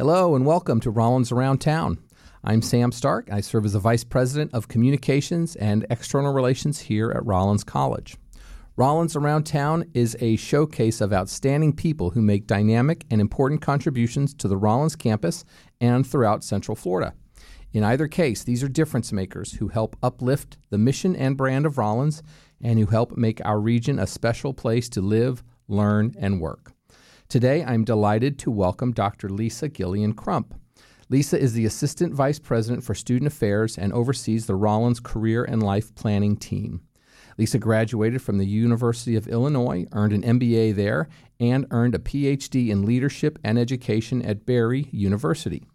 Hello and welcome to Rollins Around Town. I'm Sam Stark. I serve as the Vice President of Communications and External Relations here at Rollins College. Rollins Around Town is a showcase of outstanding people who make dynamic and important contributions to the Rollins campus and throughout Central Florida. In either case, these are difference makers who help uplift the mission and brand of Rollins and who help make our region a special place to live, learn, and work. Today, I'm delighted to welcome Dr. Lisa Gillian Crump. Lisa is the Assistant Vice President for Student Affairs and oversees the Rollins Career and Life Planning team. Lisa graduated from the University of Illinois, earned an MBA there, and earned a PhD in Leadership and Education at Barry University.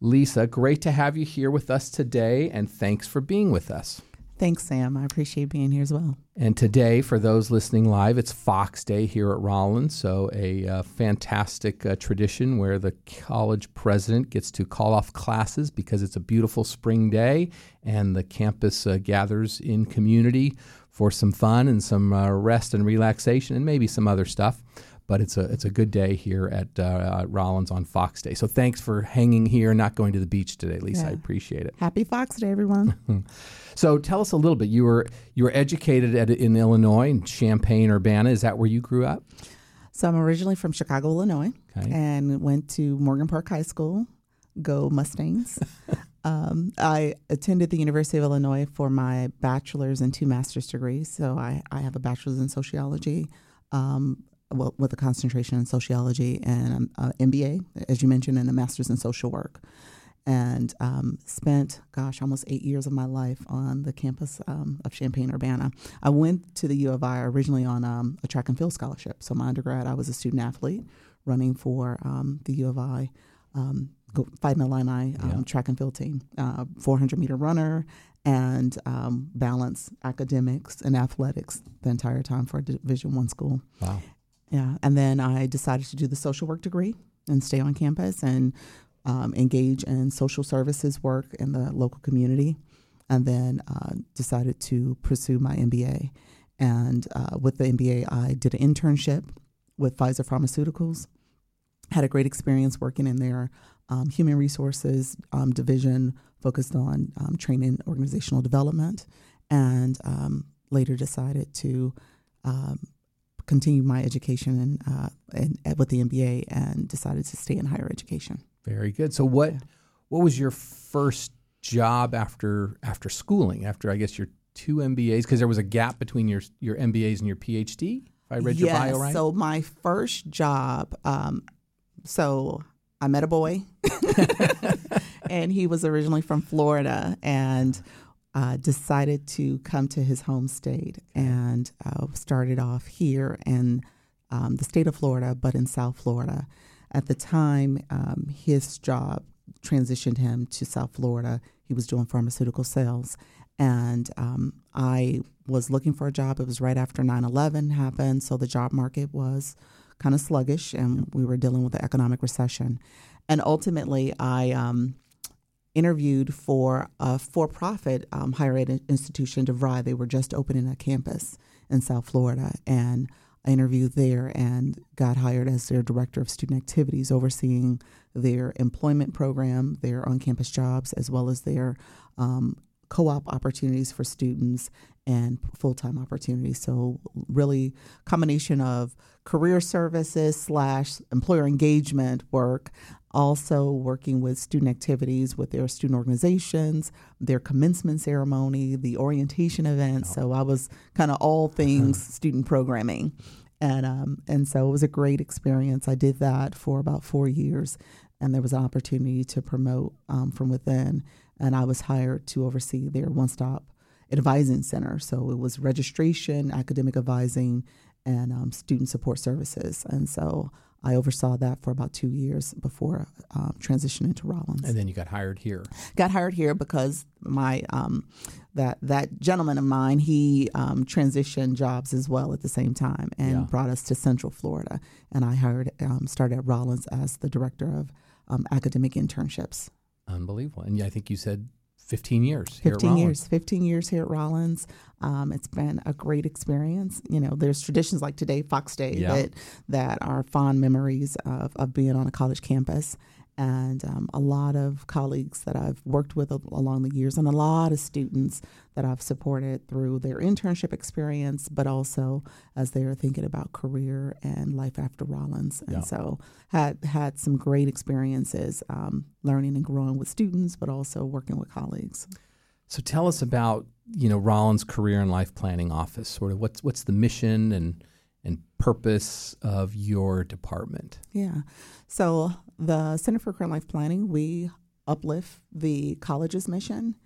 Lisa, great to have you here with us today, and thanks for being with us. Thanks, Sam. I appreciate being here as well. And today, for those listening live, it's Fox Day here at Rollins. So, a uh, fantastic uh, tradition where the college president gets to call off classes because it's a beautiful spring day and the campus uh, gathers in community for some fun and some uh, rest and relaxation and maybe some other stuff but it's a it's a good day here at uh, Rollins on Fox Day. So thanks for hanging here, not going to the beach today, Lisa. Yeah. I appreciate it. Happy Fox Day, everyone. so tell us a little bit. You were you were educated at, in Illinois in Champaign Urbana. Is that where you grew up? So I'm originally from Chicago, Illinois, okay. and went to Morgan Park High School. Go Mustangs. Um, I attended the University of Illinois for my bachelor's and two master's degrees. So I, I have a bachelor's in sociology, um, well, with a concentration in sociology and an MBA, as you mentioned, and a master's in social work. And um, spent, gosh, almost eight years of my life on the campus um, of Champaign Urbana. I went to the U of I originally on um, a track and field scholarship. So, my undergrad, I was a student athlete running for um, the U of I um, Fighting Illini um, yeah. track and field team, uh, 400 meter runner, and um, balance academics and athletics the entire time for a Division One school. Wow. Yeah, and then I decided to do the social work degree and stay on campus and um, engage in social services work in the local community, and then uh, decided to pursue my MBA. And uh, with the MBA, I did an internship with Pfizer Pharmaceuticals. Had a great experience working in their um, human resources um, division, focused on um, training organizational development, and um, later decided to um, continue my education and, uh, and, and, with the MBA and decided to stay in higher education. Very good. So what yeah. what was your first job after after schooling? After I guess your two MBAs because there was a gap between your your MBAs and your PhD. If I read yes, your bio right. So my first job. Um, so I met a boy, and he was originally from Florida, and uh, decided to come to his home state and uh, started off here in um, the state of Florida, but in South Florida. At the time, um, his job transitioned him to South Florida. He was doing pharmaceutical sales. And um, I was looking for a job. It was right after 9 11 happened. So the job market was kind of sluggish and we were dealing with the economic recession. And ultimately, I um, interviewed for a for profit um, higher ed institution, DeVry. They were just opening a campus in South Florida. And I interviewed there and got hired as their director of student activities, overseeing their employment program, their on campus jobs, as well as their um, co op opportunities for students and full time opportunities. So, really, combination of career services slash employer engagement work also working with student activities with their student organizations, their commencement ceremony, the orientation events. So I was kind of all things student programming. And, um, and so it was a great experience. I did that for about four years, and there was an opportunity to promote um, from within. And I was hired to oversee their one stop advising center. So it was registration, academic advising, and um, student support services. And so I oversaw that for about two years before um, transitioning to Rollins. And then you got hired here. Got hired here because my um, that that gentleman of mine he um, transitioned jobs as well at the same time and yeah. brought us to Central Florida. And I hired um, started at Rollins as the director of um, academic internships. Unbelievable. And yeah, I think you said 15 years 15 years 15 years here at rollins. Um, it's been a great experience. You know there's traditions like today fox day yeah. that that are fond memories of, of being on a college campus and um, a lot of colleagues that I've worked with along the years, and a lot of students that I've supported through their internship experience, but also as they are thinking about career and life after Rollins. And yeah. so had had some great experiences um, learning and growing with students, but also working with colleagues. So tell us about you know Rollins Career and Life Planning Office. Sort of what's what's the mission and and purpose of your department? Yeah. So, the Center for Career Life Planning, we uplift the college's mission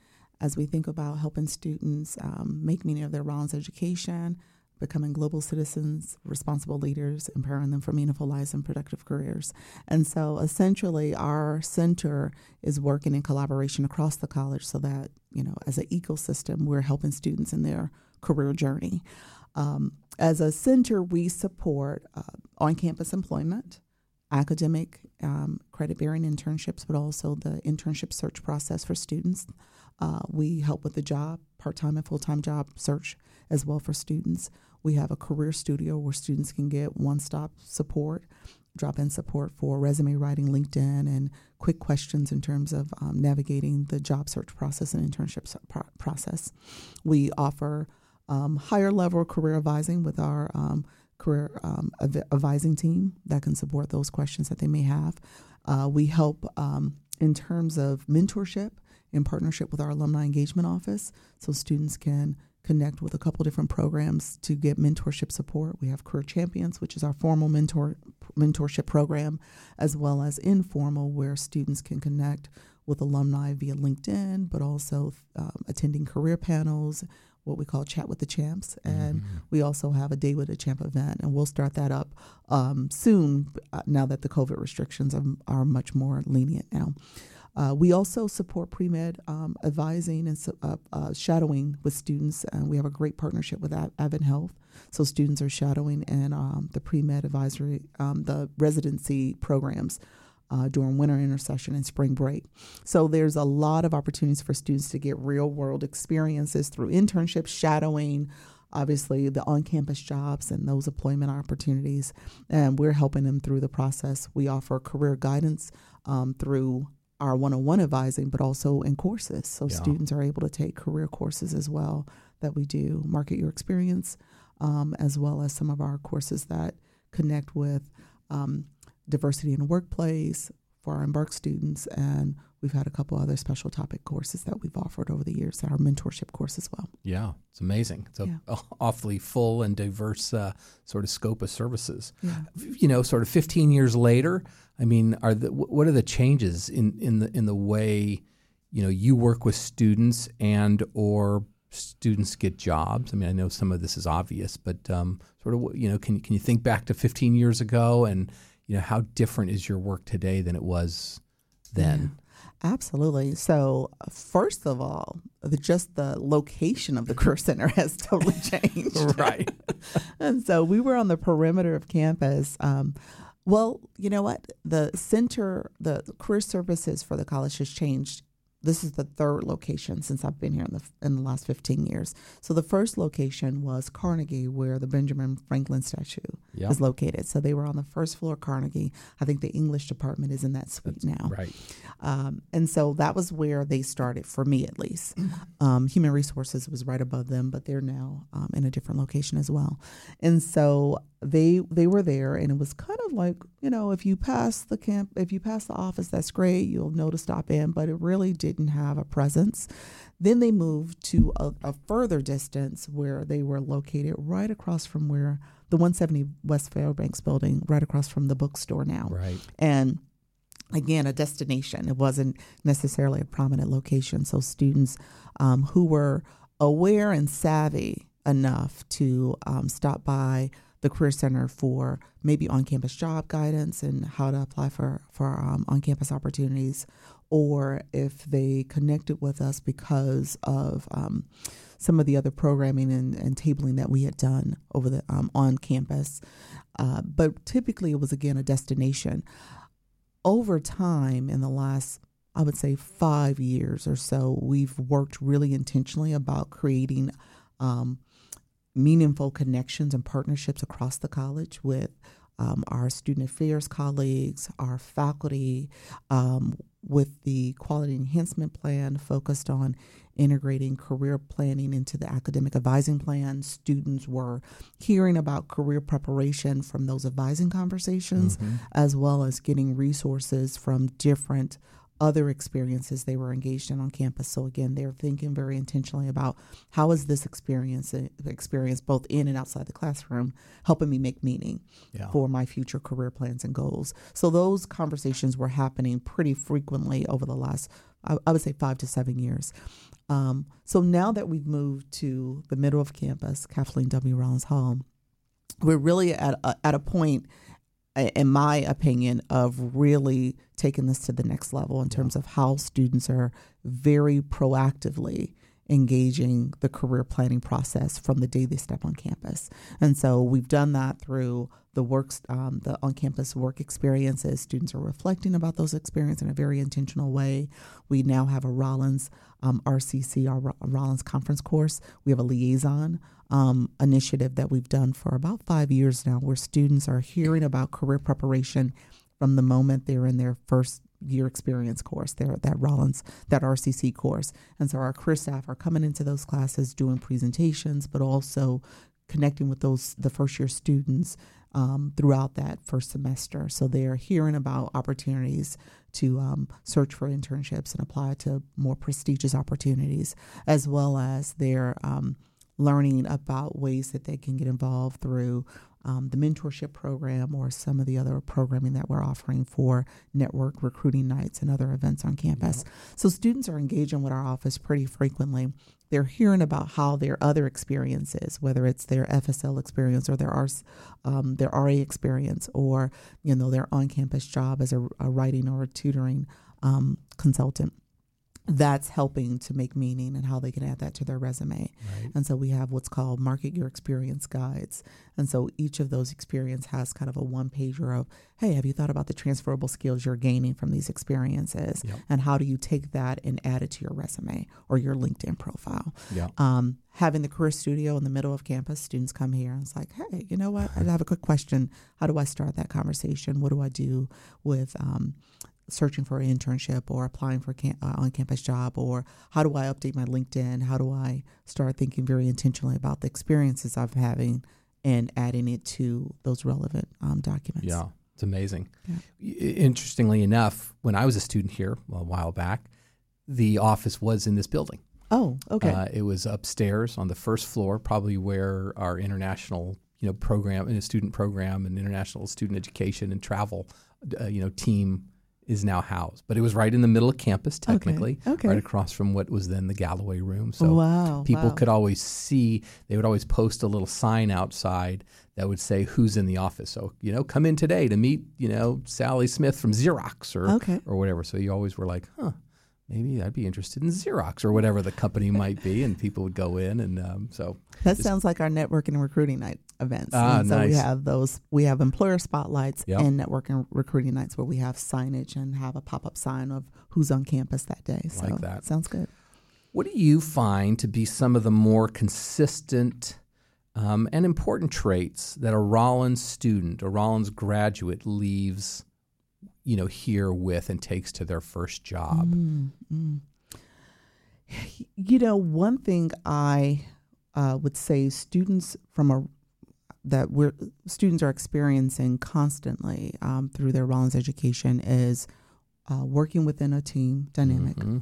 as we think about helping students um, make meaning of their Rollins education, becoming global citizens, responsible leaders, empowering them for meaningful lives and productive careers. And so essentially our center is working in collaboration across the college so that, you know, as an ecosystem, we're helping students in their career journey. Um, as a center, we support uh, on campus employment, academic um, credit bearing internships, but also the internship search process for students. Uh, we help with the job, part time and full time job search as well for students. We have a career studio where students can get one stop support, drop in support for resume writing, LinkedIn, and quick questions in terms of um, navigating the job search process and internship process. We offer um, higher level career advising with our um, career um, advising team that can support those questions that they may have. Uh, we help um, in terms of mentorship in partnership with our alumni engagement office so students can connect with a couple different programs to get mentorship support. We have Career Champions, which is our formal mentor mentorship program, as well as informal, where students can connect with alumni via LinkedIn, but also um, attending career panels, what we call Chat with the Champs. And mm-hmm. we also have a Day with a Champ event, and we'll start that up um, soon uh, now that the COVID restrictions are, are much more lenient now. Uh, we also support pre med um, advising and uh, uh, shadowing with students, and we have a great partnership with Advent Health. So students are shadowing in um, the pre med advisory, um, the residency programs uh, during winter intersession and spring break. So there's a lot of opportunities for students to get real world experiences through internships, shadowing, obviously the on campus jobs and those employment opportunities. And we're helping them through the process. We offer career guidance um, through our one on one advising, but also in courses. So yeah. students are able to take career courses as well that we do, market your experience, um, as well as some of our courses that connect with um, diversity in the workplace for our Embark students. And we've had a couple other special topic courses that we've offered over the years, our mentorship course as well. Yeah, it's amazing. It's yeah. awfully full and diverse uh, sort of scope of services. Yeah. You know, sort of 15 years later, I mean, are the, what are the changes in, in the in the way you know you work with students and or students get jobs? I mean, I know some of this is obvious, but um, sort of you know, can can you think back to 15 years ago and you know how different is your work today than it was then? Yeah. Absolutely. So, first of all, the, just the location of the Career Center has totally changed. right. and so we were on the perimeter of campus. Um, well, you know what? The center, the career services for the college has changed this is the third location since I've been here in the in the last 15 years. So the first location was Carnegie, where the Benjamin Franklin statue yep. is located. So they were on the first floor Carnegie. I think the English department is in that suite That's now. Right. Um, and so that was where they started for me, at least. Um, Human Resources was right above them, but they're now um, in a different location as well. And so they they were there and it was kind of like you know if you pass the camp if you pass the office that's great you'll know to stop in but it really didn't have a presence. Then they moved to a, a further distance where they were located right across from where the 170 west fairbanks building right across from the bookstore now. Right. And again a destination. It wasn't necessarily a prominent location so students um, who were aware and savvy enough to um, stop by the Career Center for maybe on campus job guidance and how to apply for, for um, on campus opportunities, or if they connected with us because of um, some of the other programming and, and, tabling that we had done over the um, on campus. Uh, but typically, it was again a destination. Over time, in the last I would say five years or so, we've worked really intentionally about creating um, meaningful connections and partnerships across the college with um, our student affairs colleagues, our faculty, um, with the quality enhancement plan focused on integrating career planning into the academic advising plan. Students were hearing about career preparation from those advising conversations, mm-hmm. as well as getting resources from different other experiences they were engaged in on campus. So again, they're thinking very intentionally about how is this experience experience both in and outside the classroom helping me make meaning yeah. for my future career plans and goals. So those conversations were happening pretty frequently over the last I, I would say five to seven years. Um, so now that we've moved to the middle of campus, Kathleen W. Rollins Hall, we're really at a, at a point in my opinion, of really taking this to the next level in terms of how students are very proactively engaging the career planning process from the day they step on campus. And so we've done that through the works, um, the on-campus work experiences. Students are reflecting about those experiences in a very intentional way. We now have a Rollins um, RCC, our Rollins conference course. We have a liaison um, initiative that we've done for about five years now, where students are hearing about career preparation from the moment they're in their first year experience course there that Rollins that RCC course. And so our career staff are coming into those classes doing presentations but also connecting with those the first year students um, throughout that first semester. So they're hearing about opportunities to um, search for internships and apply to more prestigious opportunities as well as they're um, learning about ways that they can get involved through um, the mentorship program or some of the other programming that we're offering for network recruiting nights and other events on campus. Yeah. So students are engaging with our office pretty frequently. They're hearing about how their other experiences, whether it's their FSL experience or their RS, um, their RA experience, or you know their on-campus job as a, a writing or a tutoring um, consultant that's helping to make meaning and how they can add that to their resume. Right. And so we have what's called market your experience guides. And so each of those experience has kind of a one pager of, hey, have you thought about the transferable skills you're gaining from these experiences? Yep. And how do you take that and add it to your resume or your LinkedIn profile? Yep. Um, having the career studio in the middle of campus, students come here and it's like, hey, you know what? I have a quick question. How do I start that conversation? What do I do with um, searching for an internship or applying for a uh, on-campus job or how do I update my LinkedIn? How do I start thinking very intentionally about the experiences I'm having and adding it to those relevant um, documents? Yeah, it's amazing. Yeah. Interestingly enough, when I was a student here a while back, the office was in this building. Oh, okay. Uh, it was upstairs on the first floor, probably where our international, you know, program, a student program, and international student education and travel, uh, you know, team is now housed. But it was right in the middle of campus, technically, okay. Okay. right across from what was then the Galloway room. So wow, people wow. could always see, they would always post a little sign outside that would say who's in the office. So, you know, come in today to meet, you know, Sally Smith from Xerox or, okay. or whatever. So you always were like, huh, maybe I'd be interested in Xerox or whatever the company might be, and people would go in, and um, so that sounds like our networking and recruiting night events. Ah, and so nice. we have those. We have employer spotlights yep. and networking recruiting nights where we have signage and have a pop up sign of who's on campus that day. So like that sounds good. What do you find to be some of the more consistent? Um, and important traits that a Rollins student, a Rollins graduate leaves you know, here with and takes to their first job? Mm-hmm. You know, one thing I uh, would say students from a that we're students are experiencing constantly um, through their Rollins education is uh, working within a team dynamic. Mm-hmm.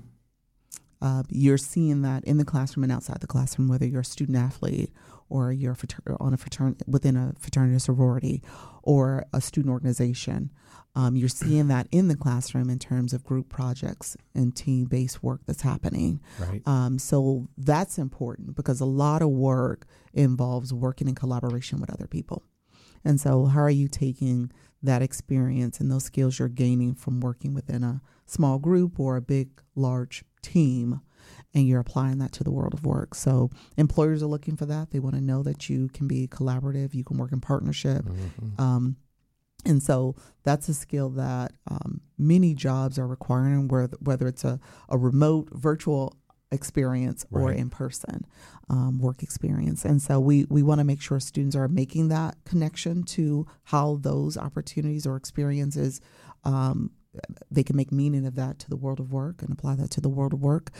Uh, you're seeing that in the classroom and outside the classroom, whether you're a student athlete or you're frater- on a fraternity within a fraternity sorority or a student organization. Um, you're seeing that in the classroom in terms of group projects and team based work that's happening. Right. Um, so that's important because a lot of work involves working in collaboration with other people. And so, how are you taking that experience and those skills you're gaining from working within a small group or a big, large team? And you're applying that to the world of work. So, employers are looking for that. They want to know that you can be collaborative, you can work in partnership. Mm-hmm. Um, and so that's a skill that um, many jobs are requiring, whether, whether it's a, a remote virtual experience or in person um, work experience. And so we, we want to make sure students are making that connection to how those opportunities or experiences um, they can make meaning of that to the world of work and apply that to the world of work.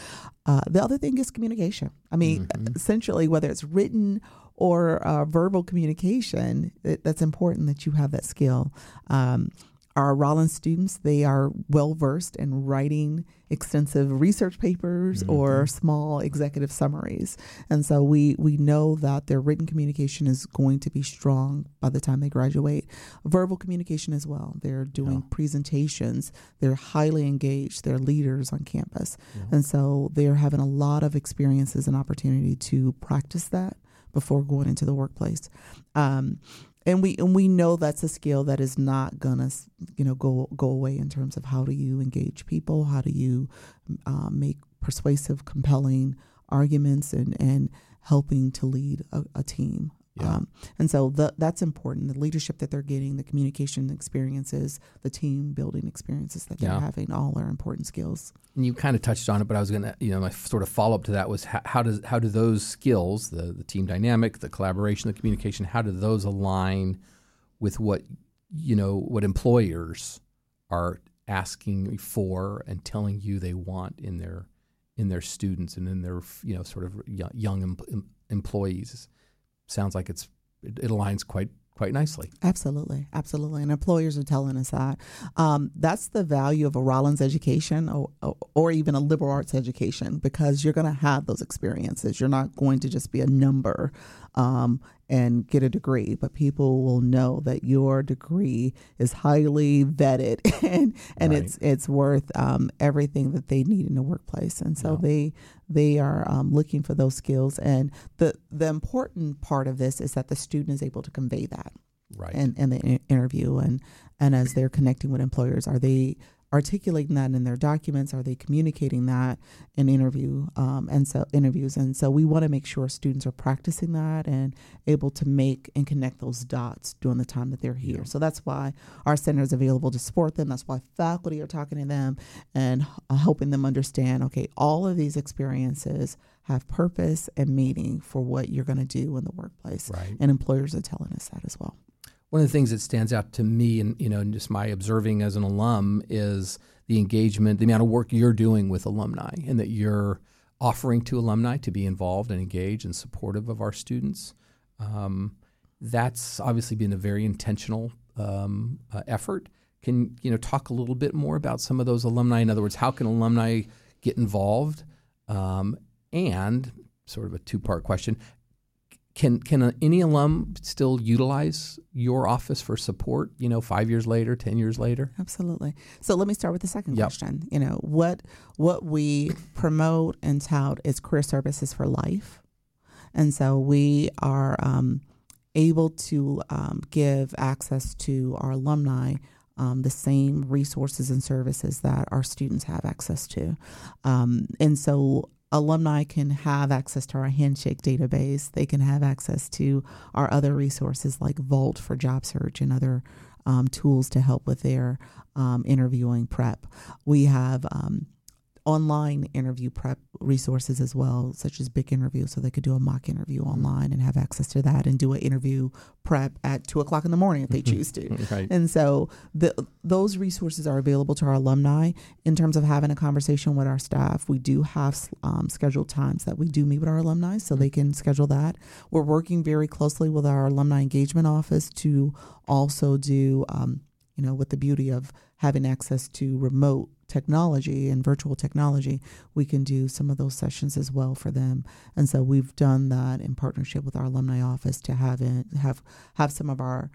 Uh, the other thing is communication. I mean, Mhm. essentially, whether it's written or uh, verbal communication, it, that's important that you have that skill. Um, our Rollins students, they are well versed in writing extensive research papers or small executive summaries. And so we, we know that their written communication is going to be strong by the time they graduate. Verbal communication as well. They're doing Yeah. presentations, they're highly engaged, they're leaders on campus. Yeah. And so they're having a lot of experiences and opportunity to practice that before going into the workplace. Um, and we and we know that's a skill that is not gonna you know go go away in terms of how do you engage people, how do you um, make persuasive, compelling arguments, and and helping to lead a, a team. Yeah. Um, and so the, that's important. The leadership that they're getting, the communication experiences, the team building experiences that they're Yeah. having, all are important skills. And you kind of touched on it, but I was going to, you know, my sort of follow up to that was how, how does how do those skills, the the team dynamic, the collaboration, the communication, how do those align with what you know what employers are asking for and telling you they want in their in their students and in their you know sort of young, young em, em- employees? Sounds like it's it, it aligns quite quite nicely. Absolutely, absolutely, and employers are telling us that. Um, that's the value of a Rollins education, or, or even a liberal arts education, because you're going to have those experiences. You're not going to just be a number um, and get a degree, but people will know that your degree is highly vetted and and Right. it's it's worth um, everything that they need in the workplace. And so Yeah. they they are um, looking for those skills. And the the important part of this is that the student is able to convey that Right. in, in the interview and and as they're connecting with employers are they articulating that in their documents. Are they communicating that in interview um, and so interviews? And so we want to make sure students are practicing that and able to make and connect those dots during the time that they're here. Yeah. so that's why our center is available to support them. That's why faculty are talking to them and uh, helping them understand okay all of these experiences have purpose and meaning for what you're going to do in the workplace. Right. and employers are telling us that as well One of the things that stands out to me, and you know, just my observing as an alum, is the engagement, the amount of work you're doing with alumni, and that you're offering to alumni to be involved and engaged and supportive of our students. Um, that's obviously been a very intentional um, uh, effort. Can you know talk a little bit more about some of those alumni? In other words, how can alumni get involved? Um, and sort of a two part question: can can any alum still utilize your office for support? You know, five years later, ten years later. Absolutely. So let me start with the second Yep. question. You know, what what we promote and tout is career services for life, and so we are um, able to um, give access to our alumni. Um, the same resources and services that our students have access to. Um, and so alumni can have access to our handshake database. They can have access to our other resources like Vault for job search and other um, tools to help with their um, interviewing prep. We have um, online interview prep resources as well, such as Big Interview, so they could do a mock interview online and have access to that and do an interview prep at two o'clock in the morning if they choose to. Right. And so the, those resources are available to our alumni in terms of having a conversation with our staff. We do have um, scheduled times that we do meet with our alumni so they can schedule that. We're working very closely with our alumni engagement office to also do, um, you know, with the beauty of having access to remote technology and virtual technology, we can do some of those sessions as well for them. And so we've done that in partnership with our alumni office to have it, have have some of our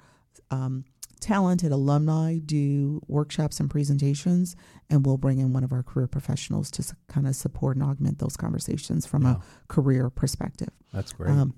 um, talented alumni do workshops and presentations, and we'll bring in one of our career professionals to s- kind of support and augment those conversations from Yeah. a career perspective. That's great. Um,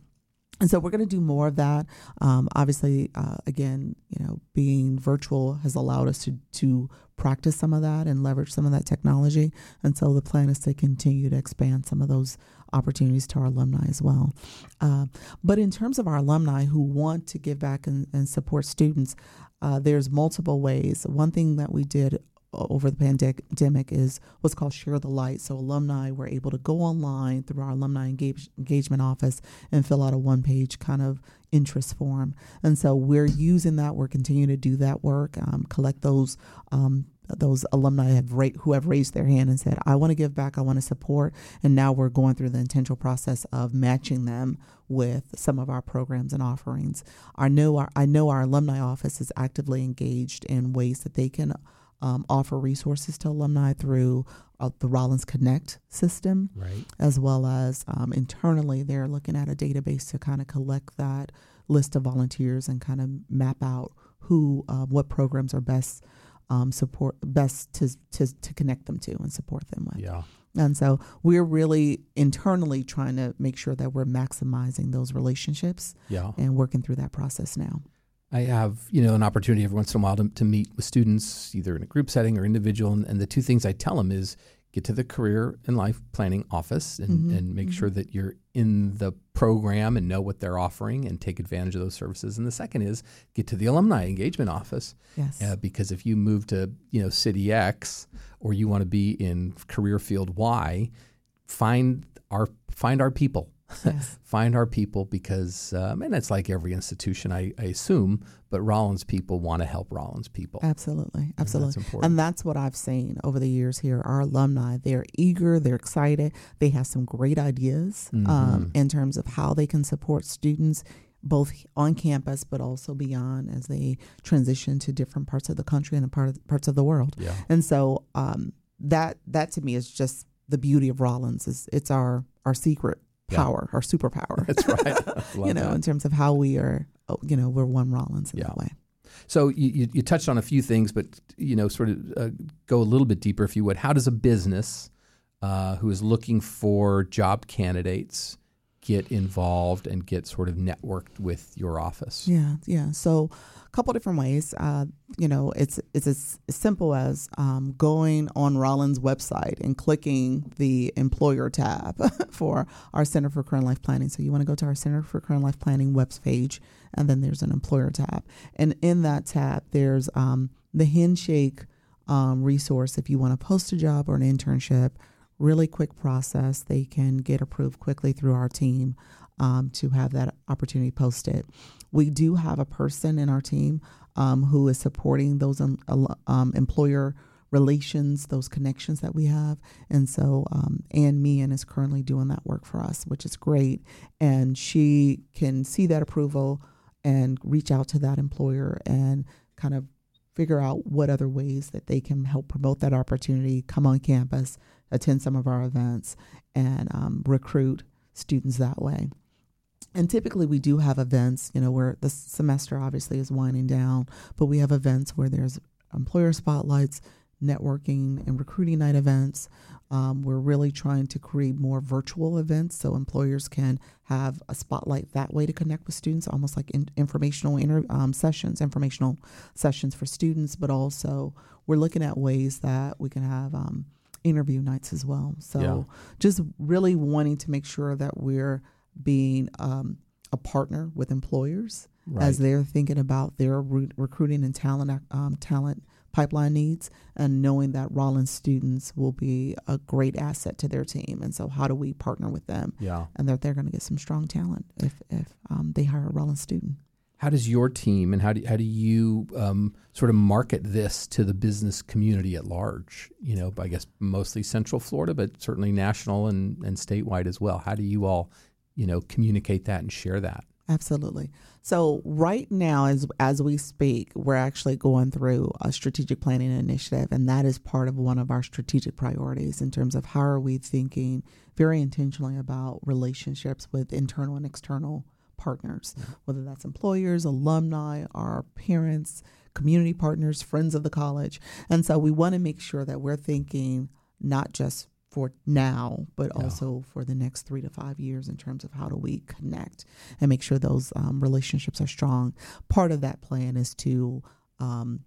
and so we're going to do more of that. Um, obviously, uh, again, you know, being virtual has allowed us to to practice some of that and leverage some of that technology. And so the plan is to continue to expand some of those opportunities to our alumni as well. Uh, but in terms of our alumni who want to give back and, and support students, uh, there's multiple ways. One thing that we did over the pandemic is what's called Share the Light. So alumni were able to go online through our alumni engage, engagement office and fill out a one page kind of interest form. And so we're using that. We're continuing to do that work, um, collect those um, those alumni have ra- who have raised their hand and said, "I want to give back. I want to support." And now we're going through the intentional process of matching them with some of our programs and offerings. I know our, I know our alumni office is actively engaged in ways that they can um, offer resources to alumni through uh, the Rollins Connect system, right. as well as um, internally they're looking at a database to kind of collect that list of volunteers and kind of map out who uh, what programs are best um, support best to, to to connect them to and support them with. Yeah. And so we're really internally trying to make sure that we're maximizing those relationships Yeah. and working through that process now. I have, you know, an opportunity every once in a while to, to meet with students, either in a group setting or individual. And, and the two things I tell them is get to the career and life planning office and, Mhm, and make mhm. sure that you're in the program and know what they're offering and take advantage of those services. And the second is get to the alumni engagement office Yes. uh, because if you move to, you know, city X or you want to be in career field Y, find our find our people yes. find our people because, um, and it's like every institution, I, I assume, but Rollins people want to help Rollins people. Absolutely. And Absolutely. That's important. And that's what I've seen over the years here. Our alumni, they're eager, they're excited, they have some great ideas um, Mhm. in terms of how they can support students both on campus but also beyond as they transition to different parts of the country and part of, parts of the world. yeah. And so um, that that to me is just the beauty of Rollins. Is it's our our secret Yeah. power, our superpower. That's right. You know, that. in terms of how we are, oh, you know, we're one Rollins in Yeah. that way. So you, you, you touched on a few things, but you know, sort of uh, go a little bit deeper, if you would. How does a business uh, who is looking for job candidates get involved and get sort of networked with your office? Yeah, yeah. So, couple different ways. Uh, you know, it's it's as simple as um, going on Rollins' website and clicking the employer tab for our Center for Career Life Planning. So you want to go to our Center for Career Life Planning web page, and then there's an employer tab, and in that tab there's um, the handshake um, resource if you want to post a job or an internship. Really quick process. They can get approved quickly through our team um, to have that opportunity posted. We do have a person in our team um, who is supporting those um, um, employer relations, those connections that we have. And so um, Ann Meehan is currently doing that work for us, which is great. And she can see that approval and reach out to that employer and kind of figure out what other ways that they can help promote that opportunity, come on campus, attend some of our events, and um, recruit students that way. And typically, we do have events, you know, where the semester obviously is winding down, but we have events where there's employer spotlights, networking, and recruiting night events. Um, we're really trying to create more virtual events so employers can have a spotlight that way to connect with students, almost like in, informational inter, um, sessions, informational sessions for students, but also we're looking at ways that we can have um, interview nights as well. So Yeah. just really wanting to make sure that we're being um, a partner with employers as they're thinking about their re- recruiting and talent um, talent pipeline needs, and knowing that Rollins students will be a great asset to their team. And so, how do we partner with them, yeah. and that they're going to get some strong talent if if um, they hire a Rollins student. How does your team and how do, how do you um, sort of market this to the business community at large? You know, I guess mostly Central Florida, but certainly national and, and statewide as well. How do you all, you know, communicate that and share that? Absolutely. So right now, as as we speak, we're actually going through a strategic planning initiative, and that is part of one of our strategic priorities in terms of how are we thinking very intentionally about relationships with internal and external partners, whether that's employers, alumni, our parents, community partners, friends of the college, and so we want to make sure that we're thinking not just for now, but Yeah. also for the next three to five years in terms of how do we connect and make sure those um, relationships are strong. Part of that plan is to, um,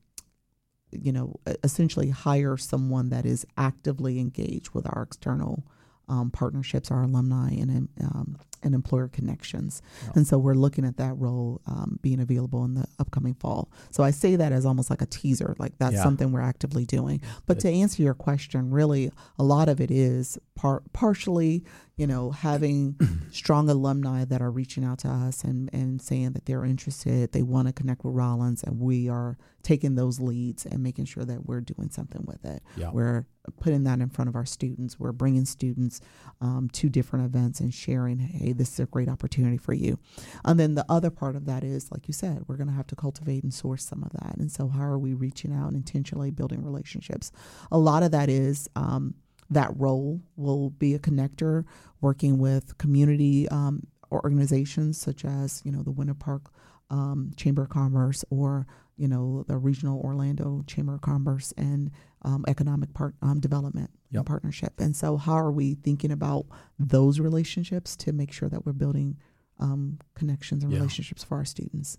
you know, essentially hire someone that is actively engaged with our external um, partnerships, our alumni and um, and employer connections. Yeah. And so we're looking at that role um, being available in the upcoming fall. So I say that as almost like a teaser, like that's Yeah. something we're actively doing. But to answer your question, really, a lot of it is par- partially, you know, having strong alumni that are reaching out to us and, and saying that they're interested, they want to connect with Rollins, and we are taking those leads and making sure that we're doing something with it. Yeah. We're putting that in front of our students. We're bringing students um, to different events and sharing, hey, this is a great opportunity for you. And then the other part of that is, like you said, we're going to have to cultivate and source some of that. And so, how are we reaching out and intentionally building relationships? A lot of that is um, that role will be a connector, working with community um, organizations such as, you know, the Winter Park um, Chamber of Commerce or you know the regional Orlando Chamber of Commerce and um, economic part um, development Yep. partnership. And so, how are we thinking about those relationships to make sure that we're building um, connections and Yeah. relationships for our students?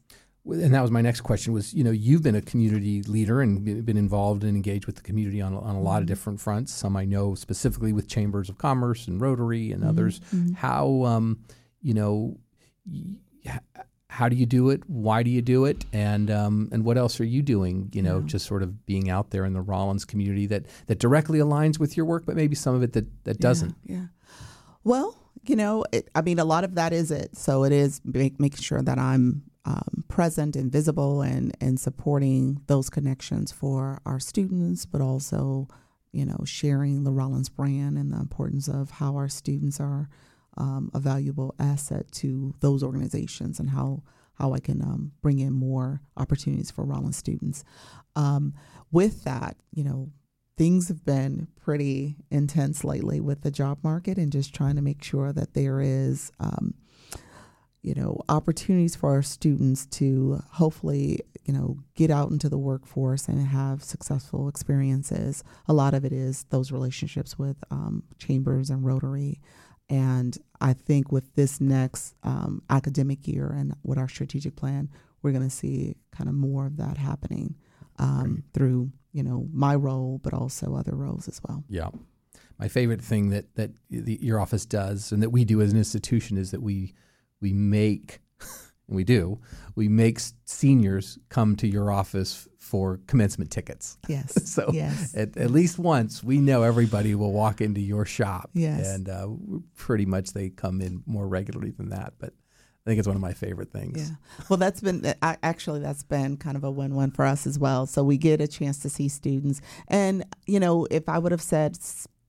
And that was my next question was you know you've been a community leader and been involved and engaged with the community on, on a lot of Mhm. different fronts some i know specifically with chambers of commerce and rotary and Mhm, others mhm. how um, you know how do you do it why do you do it and um, and what else are you doing you know Yeah. just sort of being out there in the rollins community that that directly aligns with your work but maybe some of it that that doesn't Yeah. yeah. Well, you know, it, I mean, a lot of that is it. So it is make, making sure that I'm um, present and visible and and supporting those connections for our students, but also, you know, sharing the Rollins brand and the importance of how our students are um, a valuable asset to those organizations and how how I can um, bring in more opportunities for Rollins students. Um, with that, you know, things have been pretty intense lately with the job market and just trying to make sure that there is um, you know opportunities for our students to hopefully you know get out into the workforce and have successful experiences a lot of it is those relationships with um, chambers and rotary and i think with this next um, academic year and with our strategic plan we're going to see kind of more of that happening um, through you know my role, but also other roles as well. Yeah. My favorite thing that that the, your office does and that we do as an institution is that we we make we do we make seniors come to your office for commencement tickets. Yes. So yes. at, at least once we know everybody will walk into your shop. Yes. And uh, pretty much they come in more regularly than that, but I think it's one of my favorite things. Yeah. Well, that's been actually that's been kind of a win-win for us as well. So we get a chance to see students, and you know, if I would have said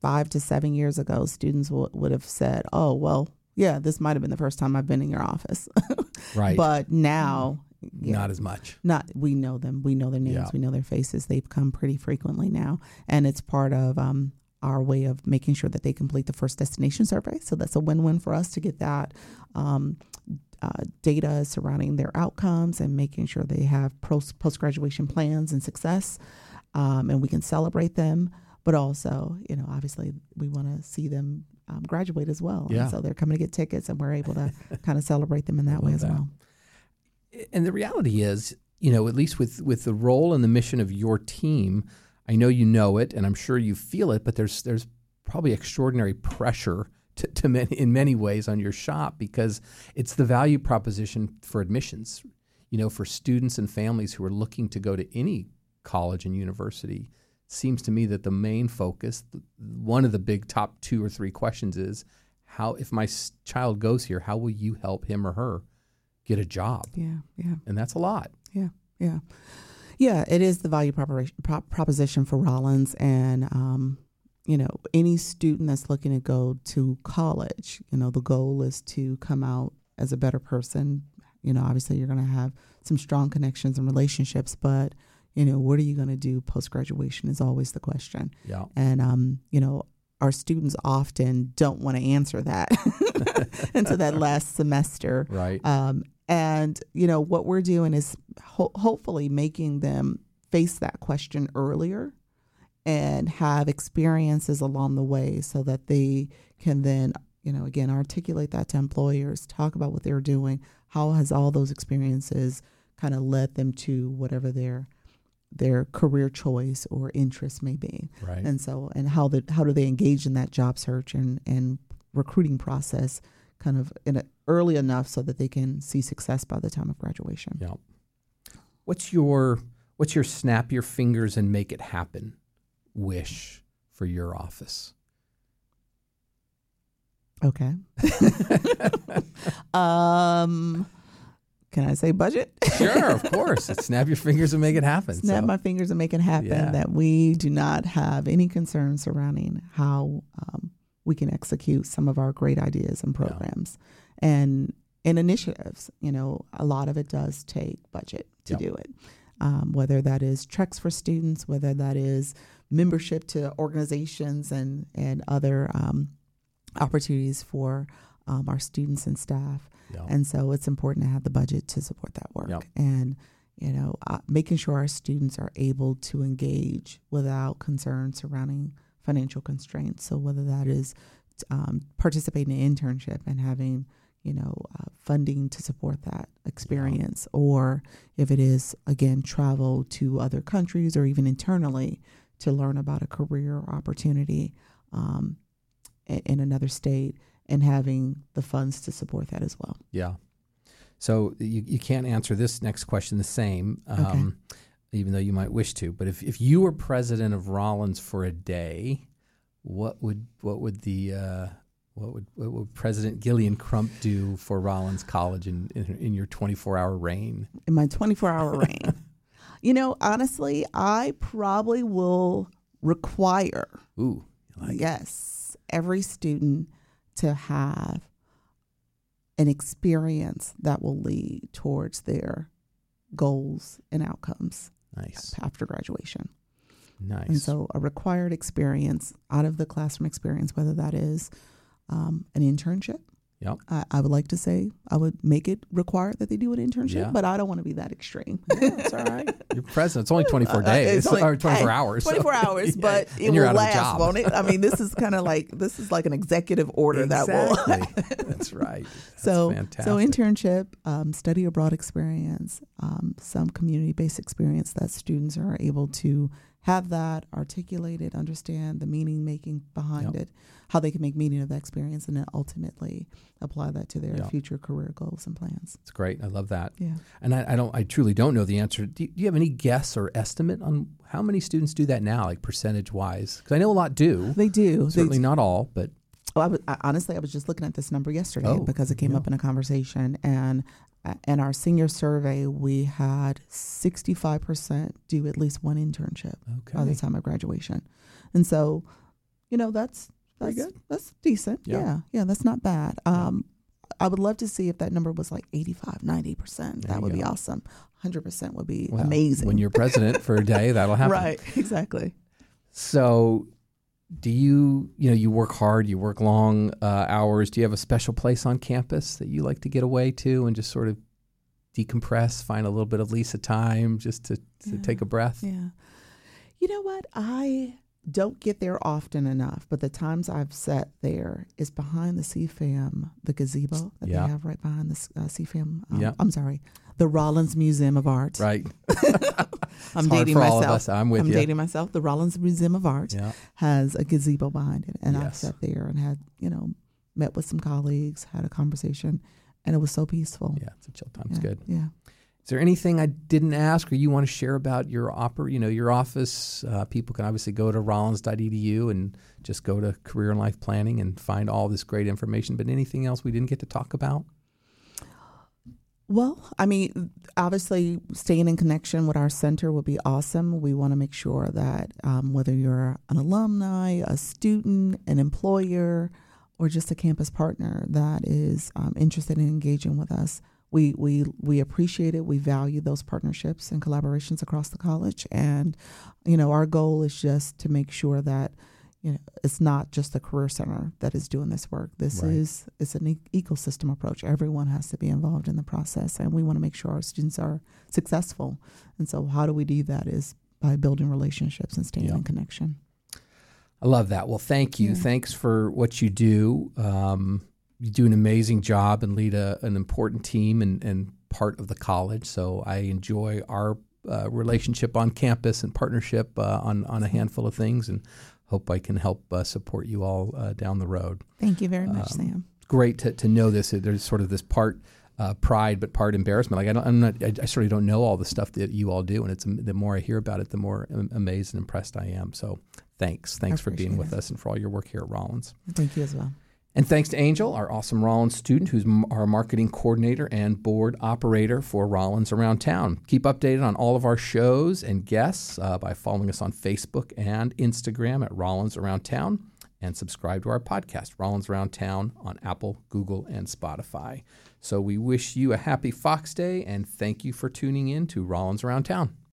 five to seven years ago, students w- would have said, "Oh, well, yeah, this might have been the first time I've been in your office," Right. but now. yeah, Not as much. not we know them we know their names Yeah. we know their faces they've come pretty frequently now and it's part of um, our way of making sure that they complete the first destination survey so that's a win-win for us to get that um, uh, data surrounding their outcomes and making sure they have post post-graduation plans and success um, and we can celebrate them but also you know obviously we want to see them um, graduate as well Yeah. and so they're coming to get tickets and we're able to kind of celebrate them in that way as that. well and the reality is, you know, at least with with the role and the mission of your team, I know you know it, and I'm sure you feel it. But there's there's probably extraordinary pressure to, to many, in many ways on your shop because it's the value proposition for admissions. You know, for students and families who are looking to go to any college and university, seems to me that the main focus, one of the big top two or three questions is how if my child goes here, how will you help him or her get a job? yeah yeah and that's a lot. Yeah, yeah, yeah. It is the value proposition, prop, proposition for Rollins, and um, you know, any student that's looking to go to college, you know, the goal is to come out as a better person. You know, obviously, you're going to have some strong connections and relationships, but you know, what are you going to do post graduation is always the question. Yeah. And um, you know, our students often don't want to answer that until that last semester. Right. Um, and you know what we're doing is ho- hopefully making them face that question earlier and have experiences along the way so that they can then you know again articulate that to employers talk about what they're doing how has all those experiences kind of led them to whatever their their career choice or interest may be. Right. And so, and how the how do they engage in that job search and and recruiting process, kind of in a, early enough so that they can see success by the time of graduation. yeah. What's your what's your snap your fingers and make it happen wish for your office? Okay. um, can I say budget? sure, of course. Snap your fingers and make it happen. Snap So, my fingers and make it happen. Yeah. That we do not have any concerns surrounding how um, we can execute some of our great ideas and programs and and initiatives. You know, a lot of it does take budget to Yep. do it. Um, whether that is treks for students, whether that is membership to organizations and and other um, opportunities for um, our students and staff. yeah. And so it's important to have the budget to support that work. And, you know, uh, making sure our students are able to engage without concern surrounding financial constraints. So whether that is um, participating in an internship and having, you know, uh, funding to support that experience, or if it is, again, travel to other countries or even internally to learn about a career opportunity um, in, in another state and having the funds to support that as well. Yeah. So you, you can't answer this next question the same, um, even though you might wish to. But if, if you were president of Rollins for a day, what would what would the uh, what would what would President Gillian Crump do for Rollins College in in, in your twenty four hour reign? in my 24 hour reign. You know, honestly, I probably will require, Ooh, like it. yes, every student to have an experience that will lead towards their goals and outcomes nice, after graduation. nice. And so, a required experience out of the classroom experience, whether that is um, an internship. Yep. I, I would like to say I would make it required that they do an internship, Yeah. but I don't want to be that extreme. It's all right. You're president. It's only twenty four Uh, days it's only- or twenty four hey, hours. so- 24 hours, Yeah, but it will last, won't it? I mean, this is kind of like this is like an executive order that will. That's right. That's so, fantastic. so internship, um, study abroad experience, um, some community based experience that students are able to have that articulated, understand the meaning making behind Yep. it, how they can make meaning of that experience, and then ultimately apply that to their Yep. future career goals and plans. It's great. I love that. Yeah. And I, I don't. I truly don't know the answer. Do you, do you have any guess or estimate on how many students do that now, like percentage wise? Because I know a lot do. They do. They Certainly not all, but Oh, I was, I, honestly, I was just looking at this number yesterday Oh, because it came yeah. up in a conversation, and in our senior survey, we had sixty five percent do at least one internship by the time of graduation, and so, you know, that's that's Pretty good. that's decent. Yeah. Yeah. yeah, that's not bad. Um, I would love to see if that number was like 85, 90 percent. There That would be awesome. Hundred percent would be Well, amazing. When you're president for a day, that'll happen. right, exactly. So, do you, you know, you work hard, you work long uh, hours. Do you have a special place on campus that you like to get away to and just sort of decompress, find a little bit of Lisa time just to, to Yeah. take a breath? Yeah. You know what? I don't get there often enough, but the times I've sat there is behind the CFAM, the gazebo that Yeah. they have right behind the uh, CFAM. Um, Yeah. I'm sorry, the Rollins Museum of Art. Right. I'm dating myself. I'm with I'm you. dating myself. The Rollins Museum of Art Yeah. has a gazebo behind it, and I've sat there and had you know met with some colleagues, had a conversation, and it was so peaceful. Yeah. It's a chill time. It's yeah, good. Yeah. Is there anything I didn't ask or you want to share about your opera, you know, your office? Uh, people can obviously go to rollins.edu and just go to career and life planning and find all this great information. But anything else we didn't get to talk about? Well, I mean, obviously, staying in connection with our center would be awesome. We want to make sure that um, whether you're an alumni, a student, an employer, or just a campus partner that is um, interested in engaging with us, we, we, we appreciate it. We value those partnerships and collaborations across the college. And, you know, our goal is just to make sure that you know, it's not just the career center that is doing this work. This Right. is it's an e- ecosystem approach. Everyone has to be involved in the process, and we want to make sure our students are successful. And so, how do we do that? Is by building relationships and staying Yeah. in connection. I love that. Well, thank you. Yeah. Thanks for what you do. Um, you do an amazing job and lead a, an important team and, and part of the college. So I enjoy our uh, relationship on campus and partnership uh, on on a handful of things, and hope I can help uh, support you all uh, down the road. Thank you very much, um, Sam. Great to, to know this. There's sort of this part uh, pride, but part embarrassment. Like I don't, I'm not, I, I of don't know all the stuff that you all do, and it's the more I hear about it, the more amazed and impressed I am. So, thanks, thanks for being with us and for all your work here at Rollins. Thank you as well. And thanks to Angel, our awesome Rollins student, who's our marketing coordinator and board operator for Rollins Around Town. Keep updated on all of our shows and guests uh, by following us on Facebook and Instagram at Rollins Around Town and subscribe to our podcast, Rollins Around Town, on Apple, Google, and Spotify. So we wish you a happy Fox Day and thank you for tuning in to Rollins Around Town.